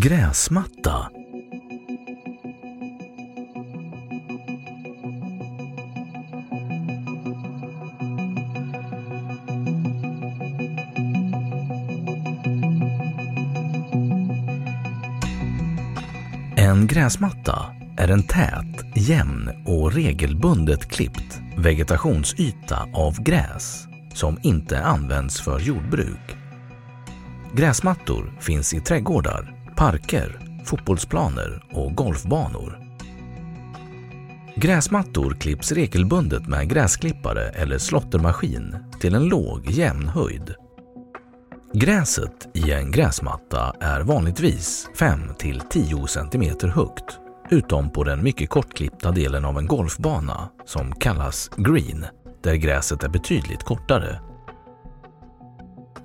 Gräsmatta En gräsmatta är en tät, jämn och regelbundet klippt vegetationsyta av gräs som inte används för jordbruk. Gräsmattor finns i trädgårdar, parker, fotbollsplaner och golfbanor. Gräsmattor klipps regelbundet med gräsklippare eller slåttermaskin till en låg, jämn höjd. Gräset i en gräsmatta är vanligtvis 5-10 cm högt, utom på den mycket kortklippta delen av en golfbana som kallas green, där gräset är betydligt kortare.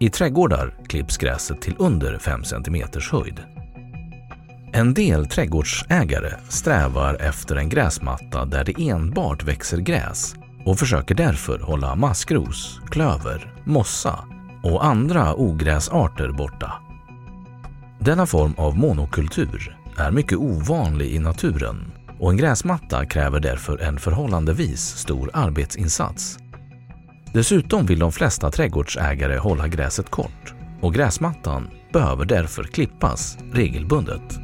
I trädgårdar klipps gräset till under 5 cm höjd. En del trädgårdsägare strävar efter en gräsmatta där det enbart växer gräs och försöker därför hålla maskros, klöver, mossa och andra ogräsarter borta. Denna form av monokultur är mycket ovanlig i naturen och en gräsmatta kräver därför en förhållandevis stor arbetsinsats. Dessutom vill de flesta trädgårdsägare hålla gräset kort och gräsmattan behöver därför klippas regelbundet.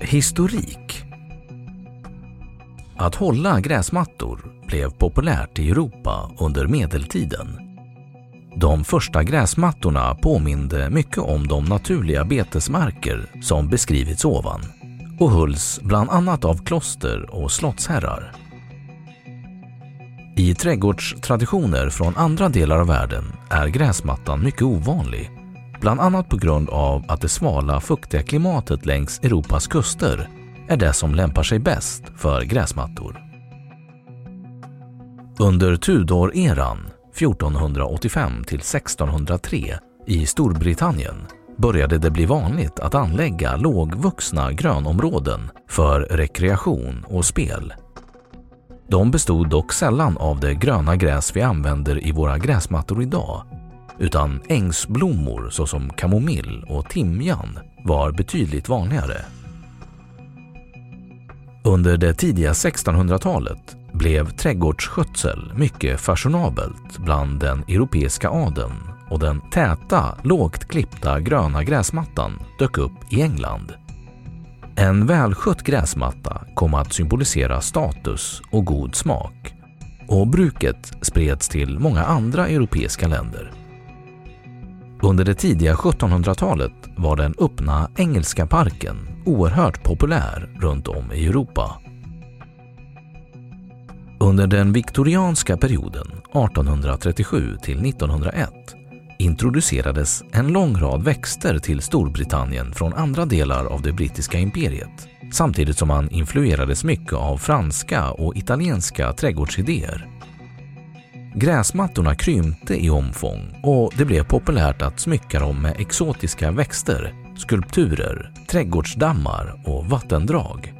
Historik Att hålla gräsmattor blev populärt i Europa under medeltiden. De första gräsmattorna påminde mycket om de naturliga betesmarker som beskrivits ovan och hölls bland annat av kloster och slottsherrar. I trädgårdstraditioner från andra delar av världen är gräsmattan mycket ovanlig, bland annat på grund av att det svala, fuktiga klimatet längs Europas kuster är det som lämpar sig bäst för gräsmattor. Under Tudor-eran 1485 till 1603 i Storbritannien började det bli vanligt att anlägga lågvuxna grönområden för rekreation och spel. De bestod dock sällan av det gröna gräs vi använder i våra gräsmattor idag, utan ängsblommor såsom kamomill och timjan var betydligt vanligare. Under det tidiga 1600-talet blev trädgårdsskötsel mycket fashionabelt bland den europeiska adeln och den täta, lågt klippta gröna gräsmattan dök upp i England. En välskött gräsmatta kom att symbolisera status och god smak och bruket spreds till många andra europeiska länder. Under det tidiga 1700-talet var den öppna Engelska parken oerhört populär runt om i Europa. Under den viktorianska perioden 1837 till 1901 introducerades en lång rad växter till Storbritannien från andra delar av det brittiska imperiet samtidigt som man influerades mycket av franska och italienska trädgårdsidéer. Gräsmattorna krympte i omfång och det blev populärt att smycka dem med exotiska växter, skulpturer, trädgårdsdammar och vattendrag.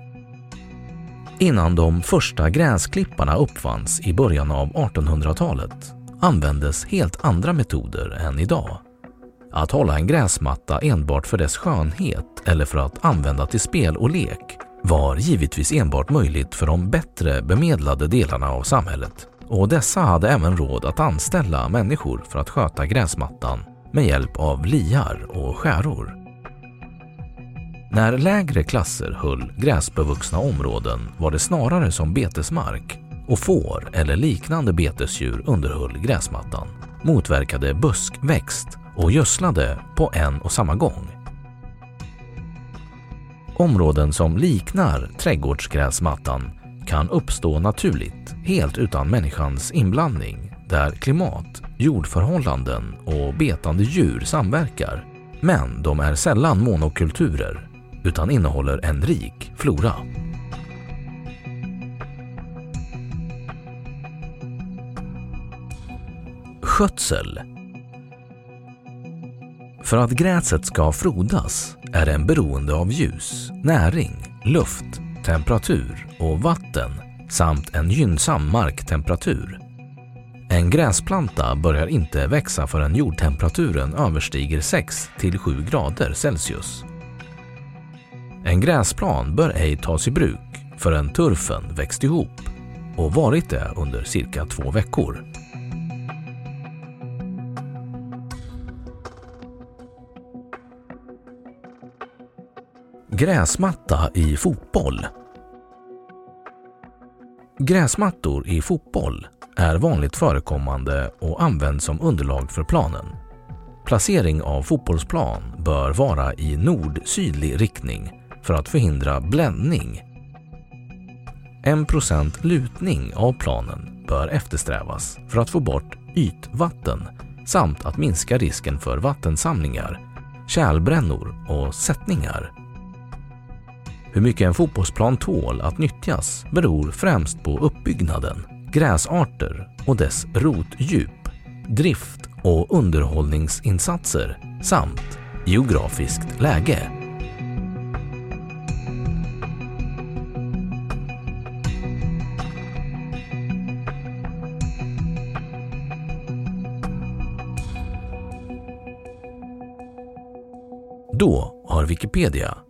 Innan de första gräsklipparna uppfanns i början av 1800-talet användes helt andra metoder än idag. Att hålla en gräsmatta enbart för dess skönhet eller för att använda till spel och lek var givetvis enbart möjligt för de bättre bemedlade delarna av samhället och dessa hade även råd att anställa människor för att sköta gräsmattan med hjälp av liar och skäror. När lägre klasser höll gräsbevuxna områden var det snarare som betesmark och får eller liknande betesdjur underhöll gräsmattan, motverkade buskväxt och gödslade på en och samma gång. Områden som liknar trädgårdsgräsmattan kan uppstå naturligt, helt utan människans inblandning, där klimat, jordförhållanden och betande djur samverkar. Men de är sällan monokulturer, utan innehåller en rik flora. Skötsel För att gräset ska frodas är den beroende av ljus, näring, luft, temperatur och vatten samt en gynnsam marktemperatur. En gräsplanta börjar inte växa förrän jordtemperaturen överstiger 6 till 7 grader Celsius. En gräsplan bör ej tas i bruk förrän turfen växt ihop och varit det under cirka två veckor. Gräsmatta i fotboll Gräsmattor i fotboll är vanligt förekommande och används som underlag för planen. Placering av fotbollsplan bör vara i nord-sydlig riktning för att förhindra bländning. 1% lutning av planen bör eftersträvas för att få bort ytvatten samt att minska risken för vattensamlingar, kärlbrännor och sättningar. Hur mycket en fotbollsplan tål att nyttjas beror främst på uppbyggnaden, gräsarter och dess rotdjup, drift och underhållningsinsatser samt geografiskt läge. Då har Wikipedia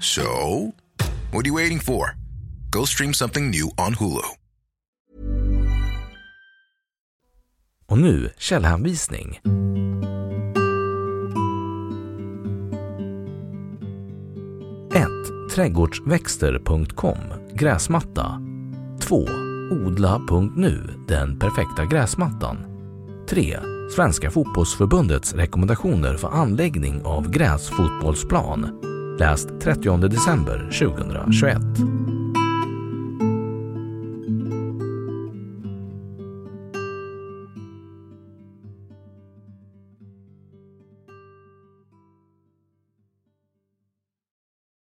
So, what are you waiting for? Go stream something new on Hulu. Och nu källhänvisning. 1. Trädgårdsväxter.com Gräsmatta 2. Odla.nu Den perfekta gräsmattan 3. Svenska fotbollsförbundets rekommendationer för anläggning av gräsfotbollsplan Läst 30 december 2021.